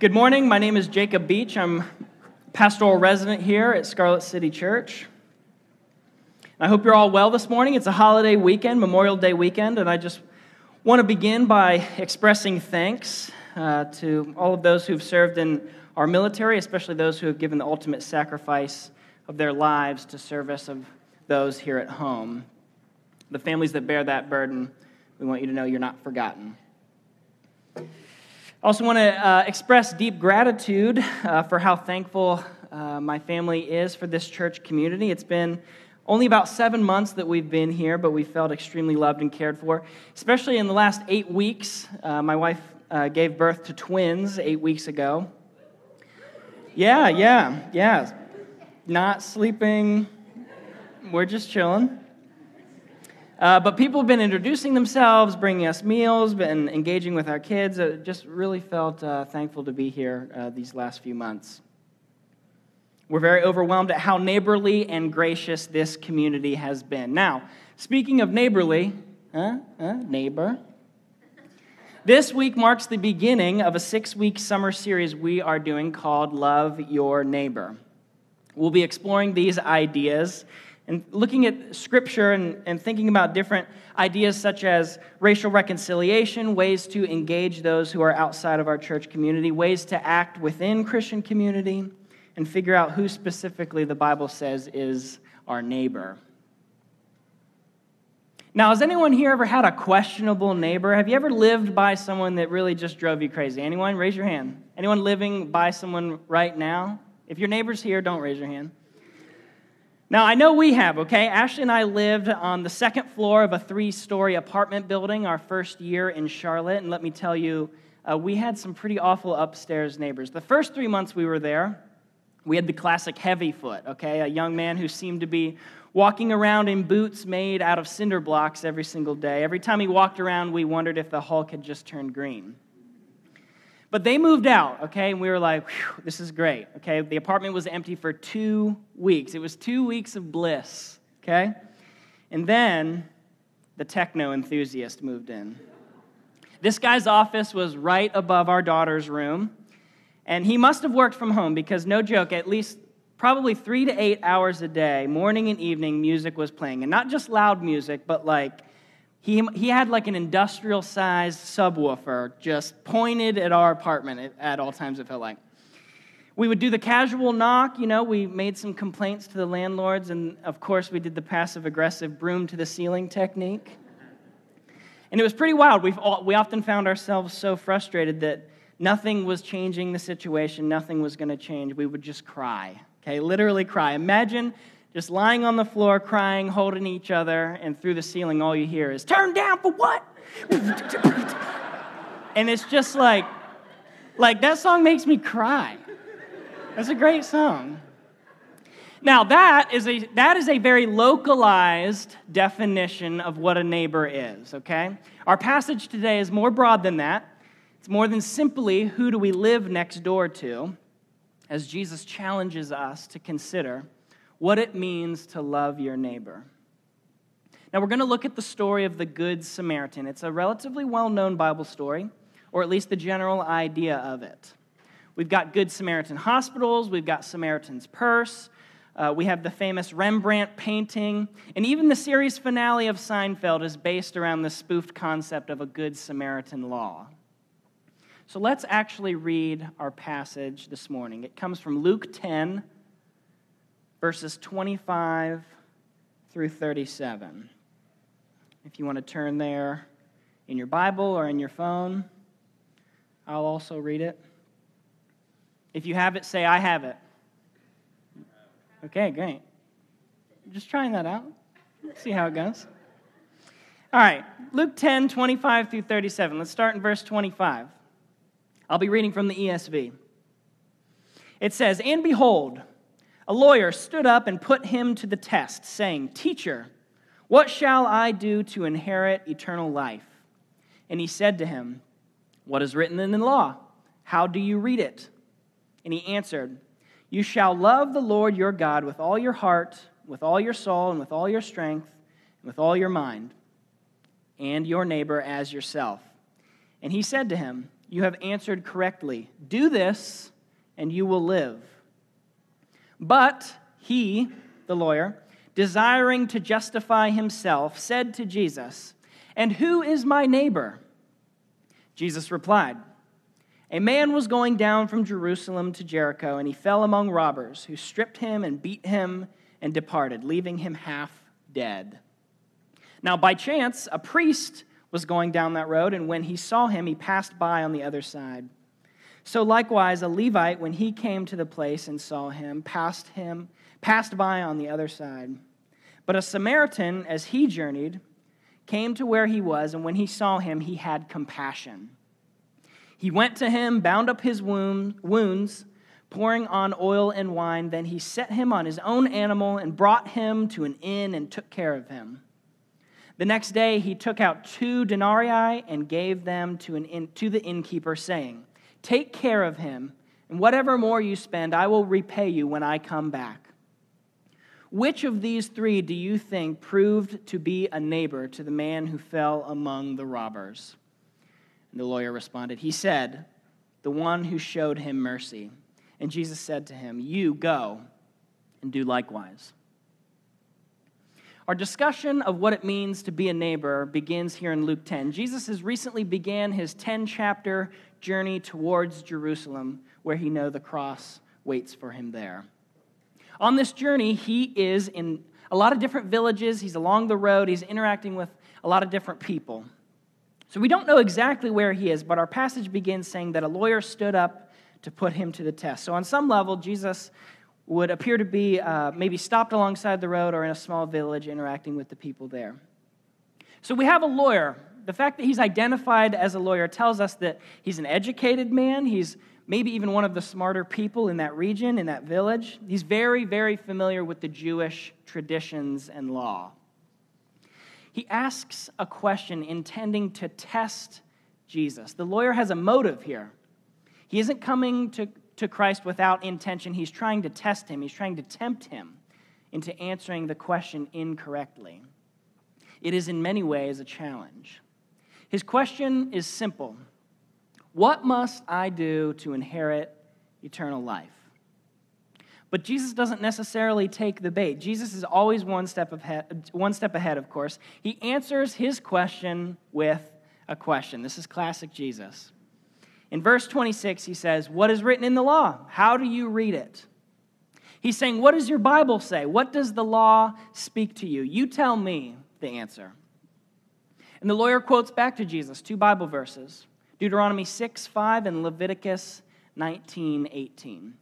Good morning. My name is Jacob Beach. I'm pastoral resident here at Scarlet City Church. I hope you're all well this morning. It's a holiday weekend, Memorial Day weekend, and I just want to begin by expressing thanks uh, to all of those who've served in our military, especially those who have given the ultimate sacrifice of their lives to service of those here at home. The families that bear that burden, we want you to know you're not forgotten. Also want to uh, express deep gratitude uh, for how thankful uh, my family is for this church community. It's been only about seven months that we've been here, but we felt extremely loved and cared for, especially in the last eight weeks. Uh, my wife uh, gave birth to twins eight weeks ago. Yeah, yeah, yeah. Not sleeping, we're just chilling. Uh, but people have been introducing themselves, bringing us meals, been engaging with our kids. Uh, just really felt uh, thankful to be here uh, these last few months. We're very overwhelmed at how neighborly and gracious this community has been. Now, speaking of neighborly, huh? Huh? neighbor. This week marks the beginning of a six week summer series we are doing called Love Your Neighbor. We'll be exploring these ideas and looking at scripture and, and thinking about different ideas such as racial reconciliation, ways to engage those who are outside of our church community, ways to act within Christian community, and figure out who specifically the Bible says is our neighbor. Now, has anyone here ever had a questionable neighbor? Have you ever lived by someone that really just drove you crazy? Anyone? Raise your hand. Anyone living by someone right now? If your neighbor's here, don't raise your hand. Now, I know we have, okay? Ashley and I lived on the second floor of a three story apartment building our first year in Charlotte. And let me tell you, uh, we had some pretty awful upstairs neighbors. The first three months we were there, we had the classic heavy foot, okay? A young man who seemed to be walking around in boots made out of cinder blocks every single day. Every time he walked around, we wondered if the Hulk had just turned green. But they moved out, okay? And we were like, this is great, okay? The apartment was empty for two weeks. It was two weeks of bliss, okay? And then the techno enthusiast moved in. This guy's office was right above our daughter's room. And he must have worked from home because, no joke, at least probably three to eight hours a day, morning and evening, music was playing. And not just loud music, but like he, he had like an industrial sized subwoofer just pointed at our apartment at, all times, it felt like. We would do the casual knock, you know, we made some complaints to the landlords, and of course, we did the passive aggressive broom to the ceiling technique. And it was pretty wild. We've all, we often found ourselves so frustrated that nothing was changing the situation, nothing was going to change. We would just cry, okay? Literally cry. Imagine just lying on the floor, crying, holding each other, and through the ceiling, all you hear is, Turn down for what? and it's just like, like that song makes me cry. That's a great song. Now, that is, a, that is a very localized definition of what a neighbor is, okay? Our passage today is more broad than that. It's more than simply who do we live next door to, as Jesus challenges us to consider what it means to love your neighbor. Now, we're going to look at the story of the Good Samaritan. It's a relatively well known Bible story, or at least the general idea of it. We've got Good Samaritan hospitals, we've got Samaritan's Purse, uh, we have the famous Rembrandt painting, and even the series finale of Seinfeld is based around the spoofed concept of a Good Samaritan law. So let's actually read our passage this morning. It comes from Luke 10, verses 25 through 37. If you want to turn there in your Bible or in your phone, I'll also read it. If you have it, say, I have it. Okay, great. Just trying that out. See how it goes. All right, Luke 10, 25 through 37. Let's start in verse 25. I'll be reading from the ESV. It says, And behold, a lawyer stood up and put him to the test, saying, Teacher, what shall I do to inherit eternal life? And he said to him, What is written in the law? How do you read it? And he answered, You shall love the Lord your God with all your heart, with all your soul, and with all your strength, and with all your mind, and your neighbor as yourself. And he said to him, You have answered correctly. Do this, and you will live. But he, the lawyer, desiring to justify himself, said to Jesus, And who is my neighbor? Jesus replied, A man was going down from Jerusalem to Jericho, and he fell among robbers, who stripped him and beat him and departed, leaving him half dead. Now, by chance, a priest was going down that road, and when he saw him, he passed by on the other side. So likewise, a Levite, when he came to the place and saw him, passed him, passed by on the other side. But a Samaritan, as he journeyed, came to where he was, and when he saw him, he had compassion. He went to him, bound up his wound, wounds, pouring on oil and wine. Then he set him on his own animal and brought him to an inn and took care of him. The next day he took out two denarii and gave them to, an inn, to the innkeeper, saying, Take care of him, and whatever more you spend, I will repay you when I come back. Which of these three do you think proved to be a neighbor to the man who fell among the robbers? And the lawyer responded, He said, The one who showed him mercy. And Jesus said to him, You go and do likewise. Our discussion of what it means to be a neighbor begins here in Luke 10. Jesus has recently began his 10 chapter journey towards Jerusalem, where he know the cross waits for him there. On this journey, he is in a lot of different villages, he's along the road, he's interacting with a lot of different people. So we don't know exactly where he is, but our passage begins saying that a lawyer stood up to put him to the test. So, on some level, Jesus would appear to be uh, maybe stopped alongside the road or in a small village interacting with the people there. So we have a lawyer. The fact that he's identified as a lawyer tells us that he's an educated man. He's maybe even one of the smarter people in that region, in that village. He's very, very familiar with the Jewish traditions and law. He asks a question intending to test Jesus. The lawyer has a motive here. He isn't coming to to Christ without intention. He's trying to test him, he's trying to tempt him into answering the question incorrectly. It is in many ways a challenge. His question is simple What must I do to inherit eternal life? But Jesus doesn't necessarily take the bait. Jesus is always one step ahead, one step ahead, of course. He answers his question with a question. This is classic Jesus. In verse 26, he says, What is written in the law? How do you read it? He's saying, What does your Bible say? What does the law speak to you? You tell me the answer. And the lawyer quotes back to Jesus two Bible verses Deuteronomy 6 5 and Leviticus 19 18.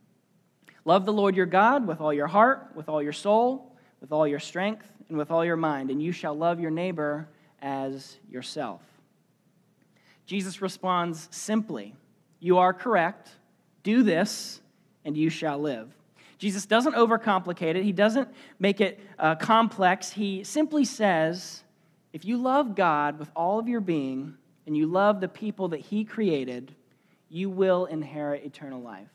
Love the Lord your God with all your heart, with all your soul, with all your strength, and with all your mind, and you shall love your neighbor as yourself. Jesus responds simply you are correct. Do this, and you shall live. Jesus doesn't overcomplicate it, he doesn't make it uh, complex. He simply says, if you love God with all of your being and you love the people that he created, you will inherit eternal life.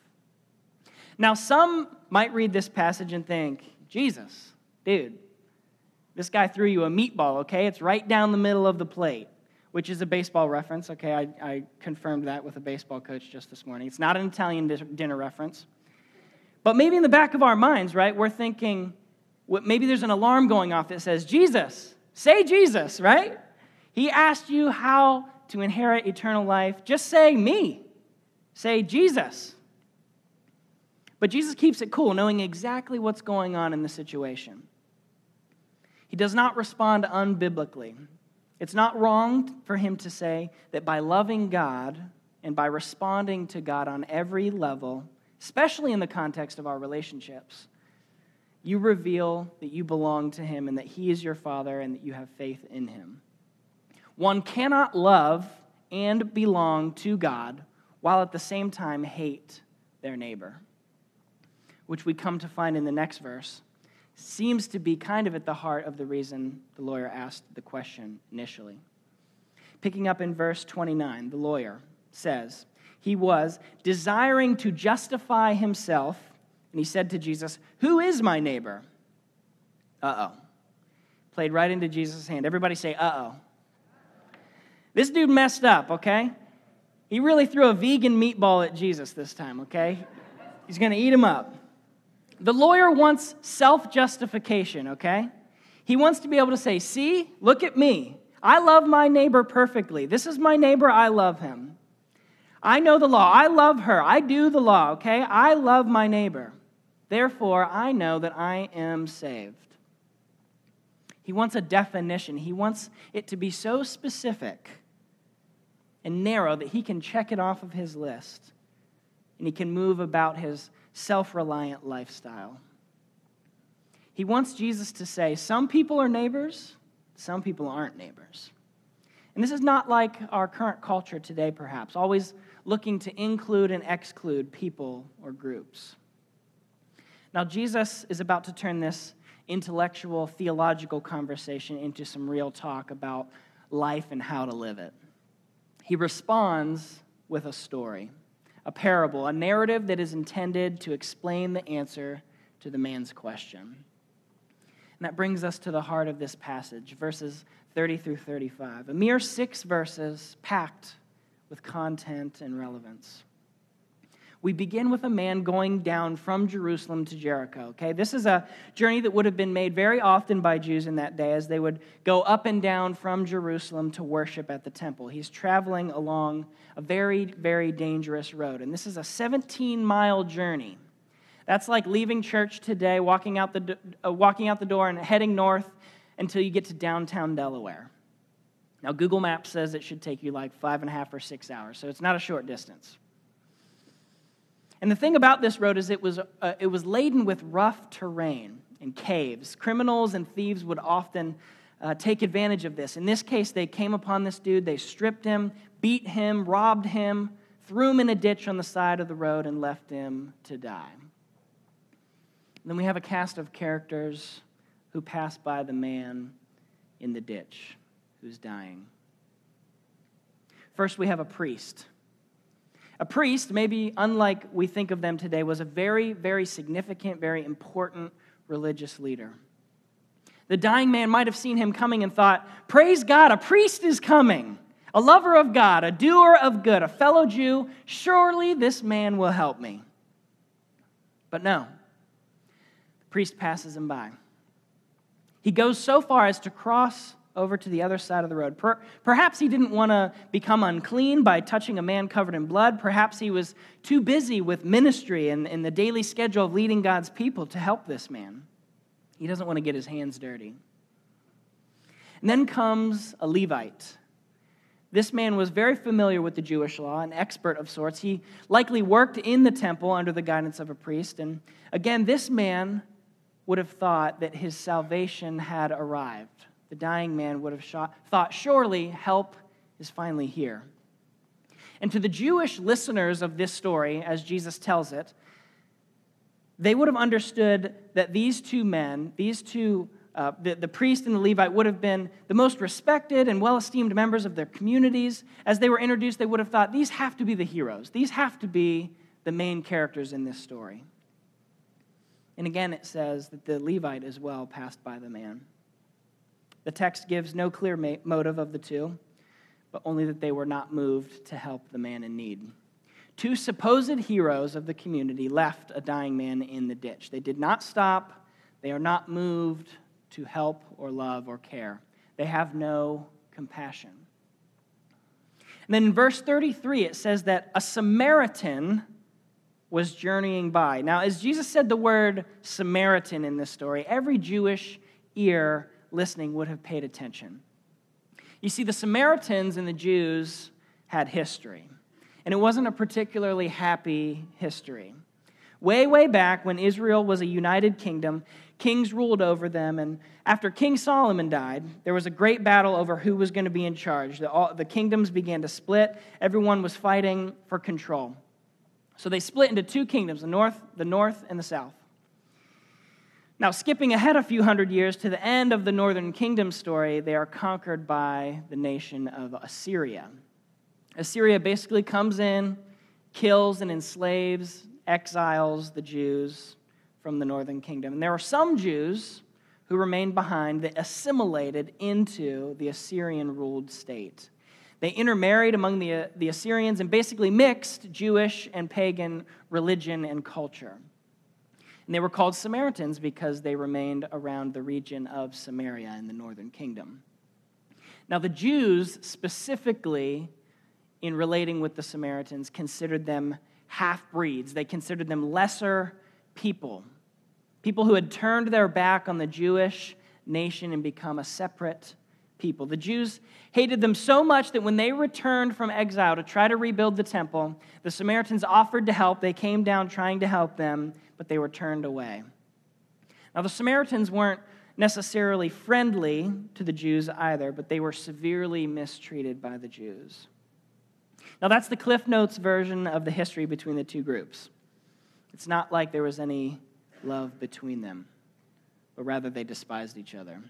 Now, some might read this passage and think, Jesus, dude, this guy threw you a meatball, okay? It's right down the middle of the plate which is a baseball reference. Okay, I, I confirmed that with a baseball coach just this morning. It's not an Italian dinner reference. But maybe in the back of our minds, right, we're thinking, maybe there's an alarm going off that says, Jesus, say Jesus, right? He asked you how to inherit eternal life. Just say me. Say Jesus. But Jesus keeps it cool, knowing exactly what's going on in the situation. He does not respond unbiblically. It's not wrong for him to say that by loving God and by responding to God on every level, especially in the context of our relationships, you reveal that you belong to him and that he is your father and that you have faith in him. One cannot love and belong to God while at the same time hate their neighbor, which we come to find in the next verse seems to be kind of at the heart of the reason the lawyer asked the question initially. Picking up in verse 29, the lawyer says, He was desiring to justify himself, and he said to Jesus, Who is my neighbor? Uh oh. Played right into Jesus' hand. Everybody say, Uh oh. This dude messed up, okay? He really threw a vegan meatball at Jesus this time, okay? He's to eat him up. The lawyer wants self justification, okay? He wants to be able to say, See, look at me. I love my neighbor perfectly. This is my neighbor. I love him. I know the law. I love her. I do the law, okay? I love my neighbor. Therefore, I know that I am saved. He wants a definition. He wants it to be so specific and narrow that he can check it off of his list and he can move about his self reliant lifestyle. He wants Jesus to say, Some people are neighbors, some people aren't neighbors. And this is not like our current culture today, perhaps, always looking to include and exclude people or groups. Now, Jesus is about to turn this intellectual, theological conversation into some real talk about life and how to live it. He responds with a story a parable, a narrative that is intended to explain the answer to the man's question. And that brings us to the heart of this passage, verses 30 through 35. A mere six verses packed with content and relevance we begin with a man going down from Jerusalem to Jericho. Okay, this is a journey that would have been made very often by Jews in that day as they would go up and down from Jerusalem to worship at the temple. He's traveling along a very, very dangerous road, and this is a 17 mile journey. That's like leaving church today, walking out the, uh, walking out the door, and heading north until you get to downtown Delaware. Now, Google Maps says it should take you like five and a half or six hours, so it's not a short distance. And the thing about this road is it was, uh, it was laden with rough terrain and caves. Criminals and thieves would often uh, take advantage of this. In this case, they came upon this dude, they stripped him, beat him, robbed him, threw him in a ditch on the side of the road, and left him to die. And then we have a cast of characters who pass by the man in the ditch who's dying. First, we have a priest. A priest, maybe unlike we think of them today, was a very, very significant, very important religious leader. The dying man might have seen him coming and thought, Praise God, a priest is coming, a lover of God, a doer of good, a fellow Jew. Surely this man will help me. But no, the priest passes him by. He goes so far as to cross over to the other side of the road. Per- perhaps he didn't want to become unclean by touching a man covered in blood. Perhaps he was too busy with ministry and, and the daily schedule of leading God's people to help this man. He doesn't want to get his hands dirty. And then comes a Levite. This man was very familiar with the Jewish law, an expert of sorts. He likely worked in the temple under the guidance of a priest. And again, this man would have thought that his salvation had arrived the dying man would have shot, thought, surely help is finally here. And to the Jewish listeners of this story, as Jesus tells it, they would have understood that these two men, these two, uh, the, the priest and the Levite, would have been the most respected and well esteemed members of their communities. As they were introduced, they would have thought, these have to be the heroes. These have to be the main characters in this story. And again, it says that the Levite as well passed by the man. The text gives no clear motive of the two, but only that they were not moved to help the man in need. Two supposed heroes of the community left a dying man in the ditch. They did not stop, they are not moved to help or love or care. They have no compassion. And then in verse 33, it says that a Samaritan was journeying by. Now, as Jesus said the word Samaritan in this story, every Jewish ear listening would have paid attention. You see, the Samaritans and the Jews had history, and it wasn't a particularly happy history. Way, way back when Israel was a united kingdom, kings ruled over them, and after King Solomon died, there was a great battle over who was going to be in charge. The, all, the kingdoms began to split, everyone was fighting for control. So they split into two kingdoms the north, the north and the south. Now, skipping ahead a few hundred years to the end of the northern kingdom story, they are conquered by the nation of Assyria. Assyria basically comes in, kills and enslaves, exiles the Jews from the northern kingdom. And there are some Jews who remained behind that assimilated into the Assyrian ruled state. They intermarried among the, the Assyrians and basically mixed Jewish and pagan religion and culture. And they were called Samaritans because they remained around the region of Samaria in the northern kingdom. Now, the Jews, specifically in relating with the Samaritans, considered them half breeds. They considered them lesser people, people who had turned their back on the Jewish nation and become a separate people. The Jews hated them so much that when they returned from exile to try to rebuild the temple, the Samaritans offered to help. They came down trying to help them, but they were turned away. Now, the Samaritans weren't necessarily friendly to the Jews either, but they were severely mistreated by the Jews. Now, that's the Cliff Notes version of the history between the two groups. It's not like there was any love between them, but rather they despised each other.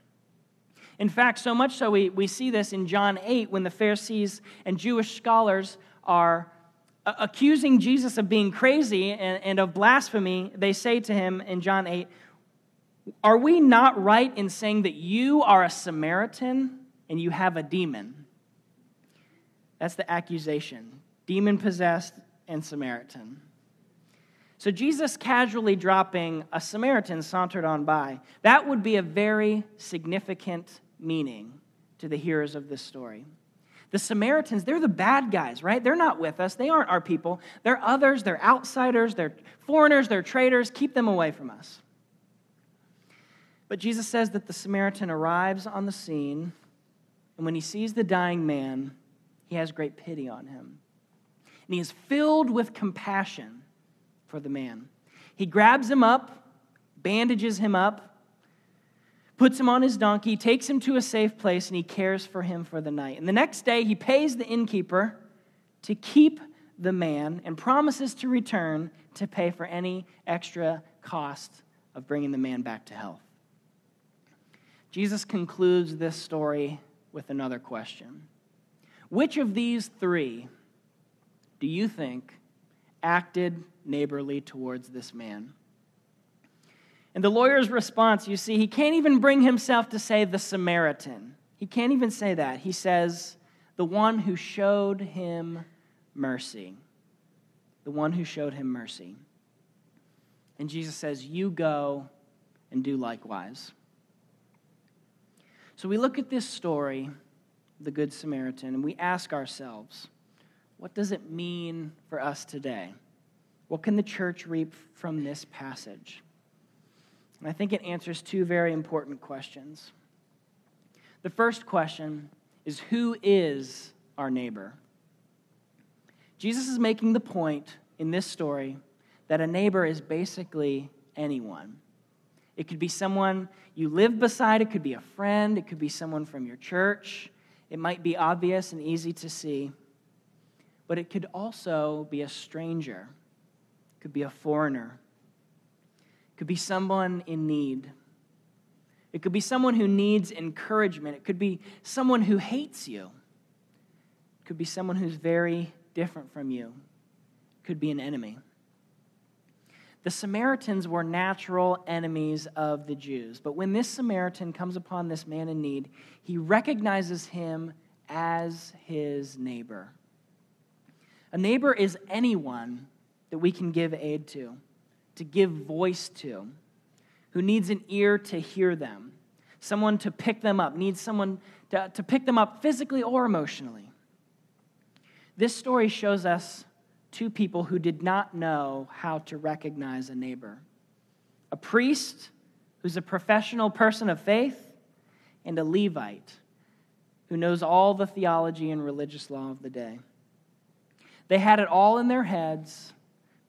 In fact, so much so, we, we see this in John 8 when the Pharisees and Jewish scholars are accusing Jesus of being crazy and, and of blasphemy. They say to him in John 8, Are we not right in saying that you are a Samaritan and you have a demon? That's the accusation demon possessed and Samaritan. So Jesus casually dropping a Samaritan sauntered on by, that would be a very significant meaning to the hearers of this story. The Samaritans, they're the bad guys, right? They're not with us. They aren't our people. They're others. They're outsiders. They're foreigners. They're traitors. Keep them away from us. But Jesus says that the Samaritan arrives on the scene, and when he sees the dying man, he has great pity on him. And he is filled with compassion for the man. He grabs him up, bandages him up, puts him on his donkey, takes him to a safe place, and he cares for him for the night. And the next day, he pays the innkeeper to keep the man and promises to return to pay for any extra cost of bringing the man back to health. Jesus concludes this story with another question Which of these three do you think acted neighborly towards this man? And the lawyer's response, you see, he can't even bring himself to say the Samaritan. He can't even say that. He says, the one who showed him mercy. The one who showed him mercy. And Jesus says, You go and do likewise. So we look at this story, the Good Samaritan, and we ask ourselves, what does it mean for us today? What can the church reap from this passage? And I think it answers two very important questions. The first question is Who is our neighbor? Jesus is making the point in this story that a neighbor is basically anyone. It could be someone you live beside, it could be a friend, it could be someone from your church. It might be obvious and easy to see, but it could also be a stranger, it could be a foreigner, could be someone in need. It could be someone who needs encouragement. It could be someone who hates you. It could be someone who's very different from you. It could be an enemy. The Samaritans were natural enemies of the Jews. But when this Samaritan comes upon this man in need, he recognizes him as his neighbor. A neighbor is anyone that we can give aid to to give voice to, who needs an ear to hear them, someone to pick them up, needs someone to, to pick them up physically or emotionally. This story shows us two people who did not know how to recognize a neighbor a priest who's a professional person of faith, and a Levite who knows all the theology and religious law of the day. They had it all in their heads,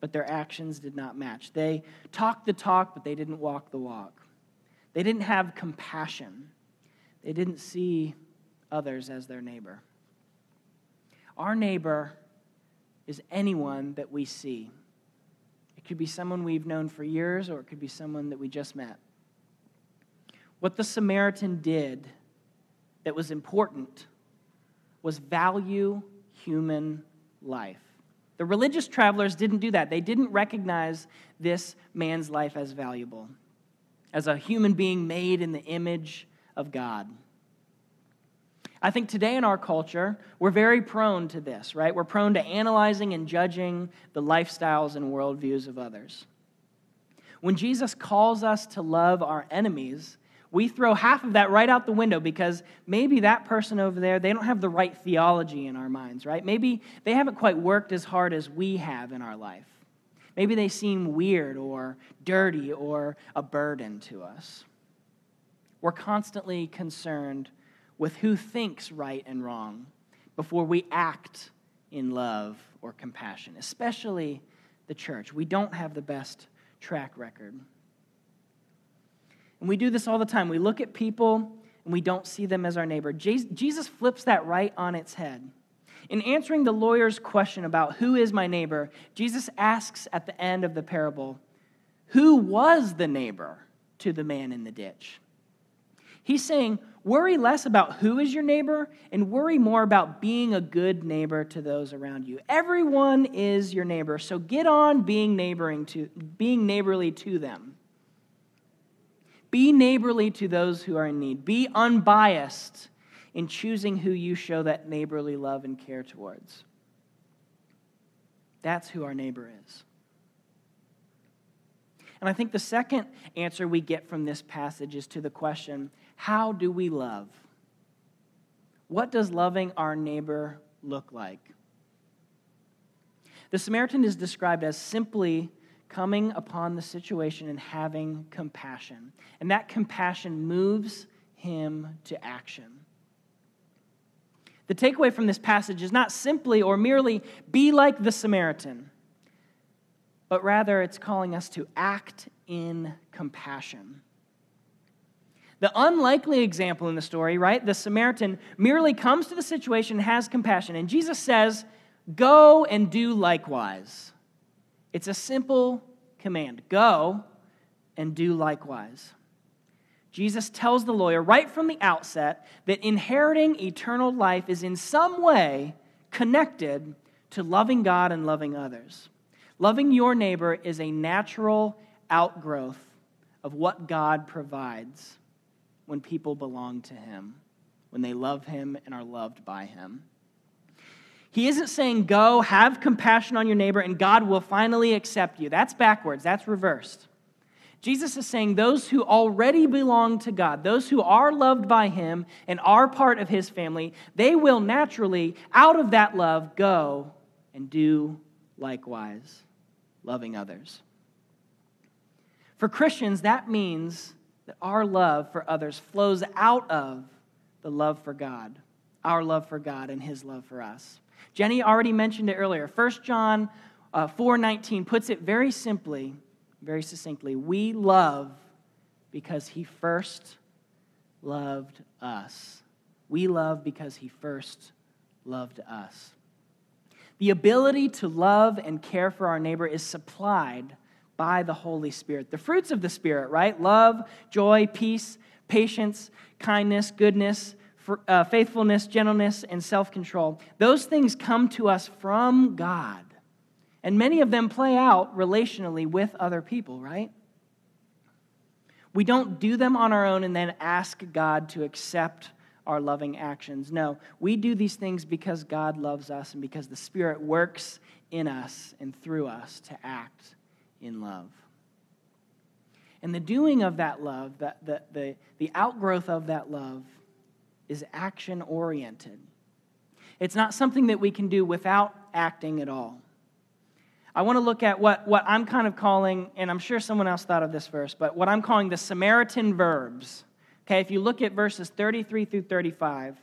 but their actions did not match. They talked the talk, but they didn't walk the walk. They didn't have compassion. They didn't see others as their neighbor. Our neighbor is anyone that we see. It could be someone we've known for years, or it could be someone that we just met. What the Samaritan did that was important was value human life. The religious travelers didn't do that. They didn't recognize this man's life as valuable, as a human being made in the image of God. I think today in our culture, we're very prone to this, right? We're prone to analyzing and judging the lifestyles and worldviews of others. When Jesus calls us to love our enemies, we throw half of that right out the window because maybe that person over there, they don't have the right theology in our minds, right? Maybe they haven't quite worked as hard as we have in our life. Maybe they seem weird or dirty or a burden to us. We're constantly concerned with who thinks right and wrong before we act in love or compassion, especially the church. We don't have the best track record. And we do this all the time. We look at people and we don't see them as our neighbor. Jesus flips that right on its head. In answering the lawyer's question about who is my neighbor, Jesus asks at the end of the parable, Who was the neighbor to the man in the ditch? He's saying, worry less about who is your neighbor and worry more about being a good neighbor to those around you. Everyone is your neighbor, so get on being neighboring to being neighborly to them. Be neighborly to those who are in need. Be unbiased in choosing who you show that neighborly love and care towards. That's who our neighbor is. And I think the second answer we get from this passage is to the question how do we love? What does loving our neighbor look like? The Samaritan is described as simply coming upon the situation and having compassion. And that compassion moves him to action. The takeaway from this passage is not simply or merely be like the Samaritan, but rather it's calling us to act in compassion. The unlikely example in the story, right? The Samaritan merely comes to the situation, has compassion, and Jesus says, Go and do likewise. It's a simple command go and do likewise. Jesus tells the lawyer right from the outset that inheriting eternal life is in some way connected to loving God and loving others. Loving your neighbor is a natural outgrowth of what God provides when people belong to Him, when they love Him and are loved by Him. He isn't saying, go, have compassion on your neighbor, and God will finally accept you. That's backwards, that's reversed. Jesus is saying those who already belong to God, those who are loved by Him and are part of His family, they will naturally, out of that love, go and do likewise, loving others. For Christians, that means that our love for others flows out of the love for God, our love for God and His love for us. Jenny already mentioned it earlier. 1 John uh, 4:19 puts it very simply very succinctly we love because he first loved us. We love because he first loved us. The ability to love and care for our neighbor is supplied by the Holy Spirit. The fruits of the Spirit, right? Love, joy, peace, patience, kindness, goodness, uh, faithfulness, gentleness, and self control. Those things come to us from God. And many of them play out relationally with other people, right? We don't do them on our own and then ask God to accept our loving actions. No, we do these things because God loves us and because the Spirit works in us and through us to act in love. And the doing of that love, the, the, the outgrowth of that love, is action oriented. It's not something that we can do without acting at all. I want to look at what, what I'm kind of calling, and I'm sure someone else thought of this verse, but what I'm calling the Samaritan verbs. Okay, if you look at verses 33 through 35,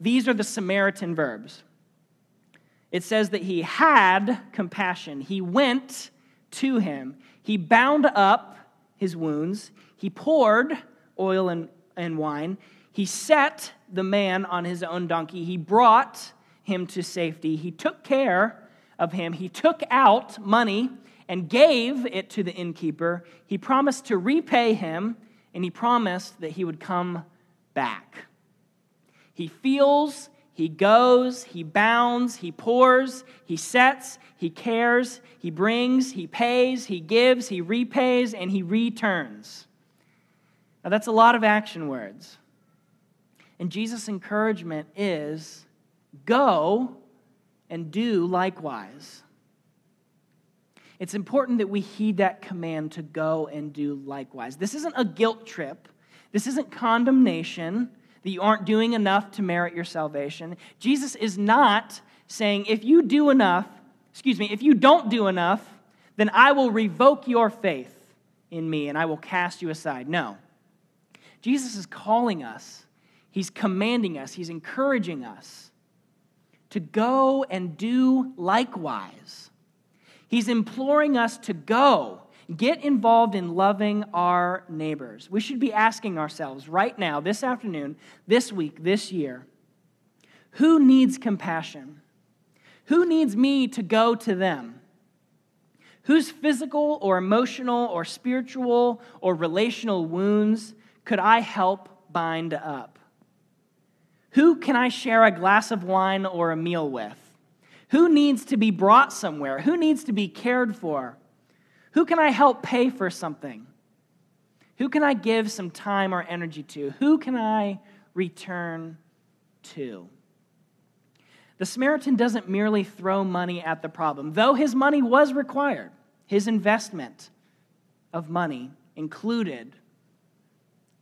these are the Samaritan verbs. It says that he had compassion, he went to him, he bound up his wounds, he poured oil and, and wine, he set the man on his own donkey, he brought him to safety, he took care of him, he took out money and gave it to the innkeeper. He promised to repay him, and he promised that he would come back. He feels, he goes, he bounds, he pours, he sets, he cares, he brings, he pays, he gives, he repays, and he returns. Now, that's a lot of action words. And Jesus' encouragement is go and do likewise. It's important that we heed that command to go and do likewise. This isn't a guilt trip, this isn't condemnation that you aren't doing enough to merit your salvation. Jesus is not saying, if you do enough, excuse me, if you don't do enough, then I will revoke your faith in me and I will cast you aside. No. Jesus is calling us, He's commanding us, He's encouraging us to go and do likewise. He's imploring us to go, get involved in loving our neighbors. We should be asking ourselves right now, this afternoon, this week, this year, who needs compassion? Who needs me to go to them? Whose physical or emotional or spiritual or relational wounds could I help bind up? Who can I share a glass of wine or a meal with? Who needs to be brought somewhere? Who needs to be cared for? Who can I help pay for something? Who can I give some time or energy to? Who can I return to? The Samaritan doesn't merely throw money at the problem, though his money was required. His investment of money included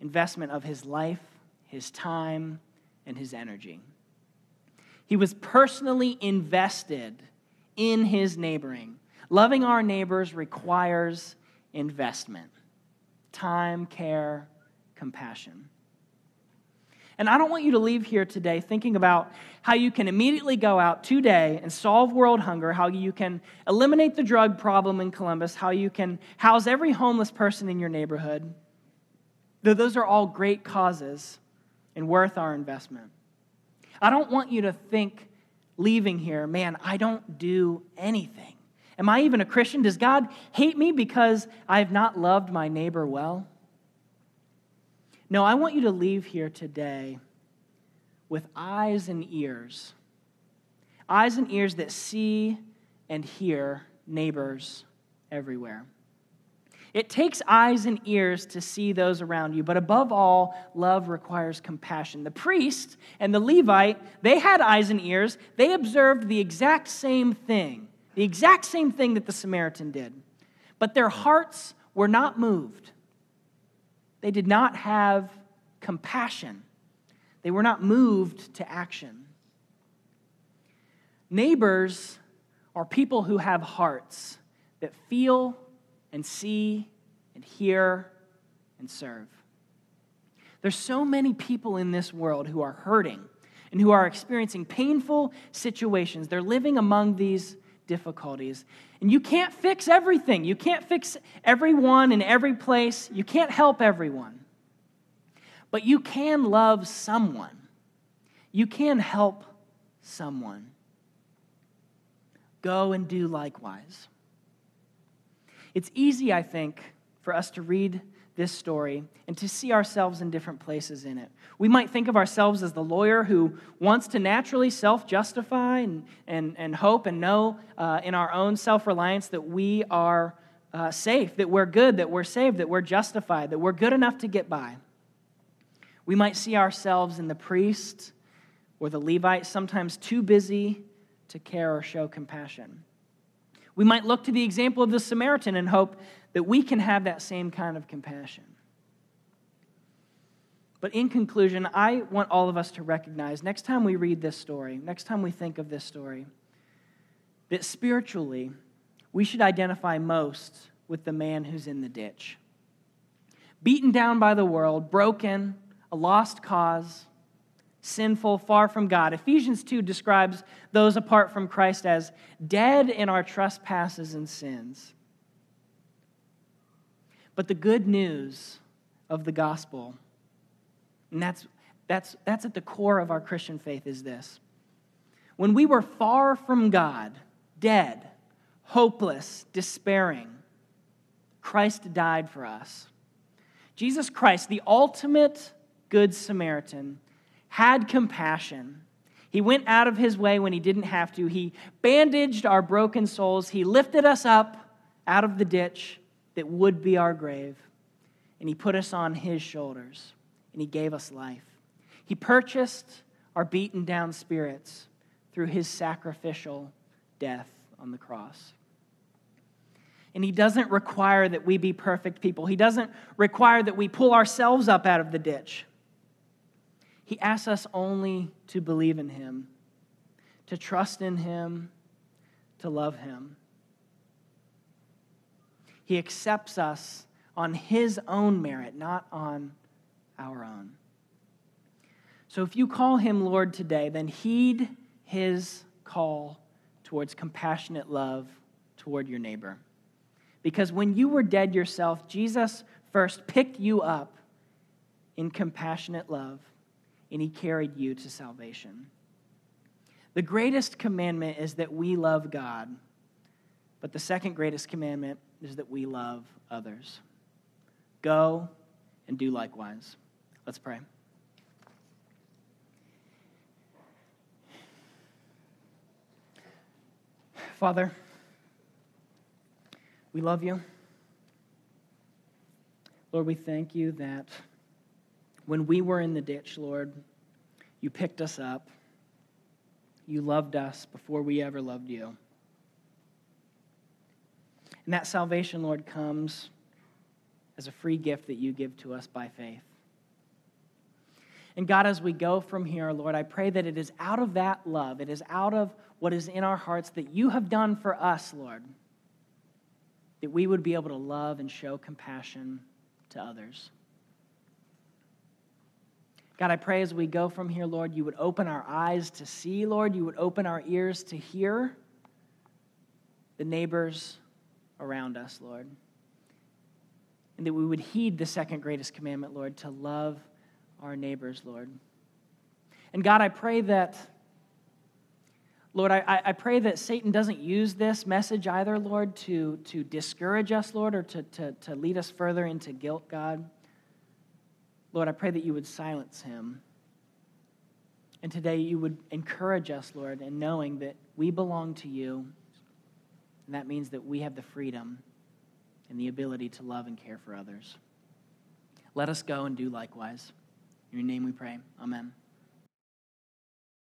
investment of his life, his time, and his energy. He was personally invested in his neighboring. Loving our neighbors requires investment time, care, compassion. And I don't want you to leave here today thinking about how you can immediately go out today and solve world hunger, how you can eliminate the drug problem in Columbus, how you can house every homeless person in your neighborhood. Though those are all great causes and worth our investment. I don't want you to think leaving here, man, I don't do anything. Am I even a Christian? Does God hate me because I have not loved my neighbor well? No, I want you to leave here today with eyes and ears. Eyes and ears that see and hear neighbors everywhere. It takes eyes and ears to see those around you, but above all, love requires compassion. The priest and the Levite, they had eyes and ears. They observed the exact same thing, the exact same thing that the Samaritan did. But their hearts were not moved. They did not have compassion. They were not moved to action. Neighbors are people who have hearts that feel and see and hear and serve. There's so many people in this world who are hurting and who are experiencing painful situations. They're living among these difficulties. And you can't fix everything. You can't fix everyone in every place. You can't help everyone. But you can love someone. You can help someone. Go and do likewise. It's easy, I think, for us to read this story and to see ourselves in different places in it. We might think of ourselves as the lawyer who wants to naturally self justify and, and, and hope and know uh, in our own self reliance that we are uh, safe, that we're good, that we're saved, that we're justified, that we're good enough to get by. We might see ourselves in the priest or the Levite, sometimes too busy to care or show compassion. We might look to the example of the Samaritan and hope that we can have that same kind of compassion. But in conclusion, I want all of us to recognize next time we read this story, next time we think of this story, that spiritually, we should identify most with the man who's in the ditch. Beaten down by the world, broken, a lost cause, sinful, far from God. Ephesians 2 describes those apart from Christ as dead in our trespasses and sins. But the good news of the gospel, and that's, that's, that's at the core of our Christian faith, is this. When we were far from God, dead, hopeless, despairing, Christ died for us. Jesus Christ, the ultimate Good Samaritan, had compassion. He went out of his way when he didn't have to. He bandaged our broken souls. He lifted us up out of the ditch that would be our grave. And he put us on his shoulders. And he gave us life. He purchased our beaten down spirits through his sacrificial death on the cross. And he doesn't require that we be perfect people. He doesn't require that we pull ourselves up out of the ditch. He asks us only to believe in him, to trust in him, to love him. He accepts us on his own merit, not on our own. So if you call him Lord today, then heed his call towards compassionate love toward your neighbor. Because when you were dead yourself, Jesus first picked you up in compassionate love, and he carried you to salvation. The greatest commandment is that we love God, but the second greatest commandment is that we love others. Go and do likewise. Let's pray. Father, we love you. Lord, we thank you that when we were in the ditch, Lord, you picked us up. You loved us before we ever loved you. And that salvation, Lord, comes as a free gift that you give to us by faith. And God, as we go from here, Lord, I pray that it is out of that love, it is out of what is in our hearts that you have done for us, Lord, that we would be able to love and show compassion to others. God, I pray as we go from here, Lord, you would open our eyes to see, Lord, you would open our ears to hear the neighbors around us, Lord. And that we would heed the second greatest commandment, Lord, to love our neighbors, Lord. And God, I pray that, Lord, I, I pray that Satan doesn't use this message either, Lord, to, to discourage us, Lord, or to, to, to lead us further into guilt, God. Lord, I pray that you would silence him. And today you would encourage us, Lord, in knowing that we belong to you. And that means that we have the freedom and the ability to love and care for others. Let us go and do likewise. In your name we pray. Amen.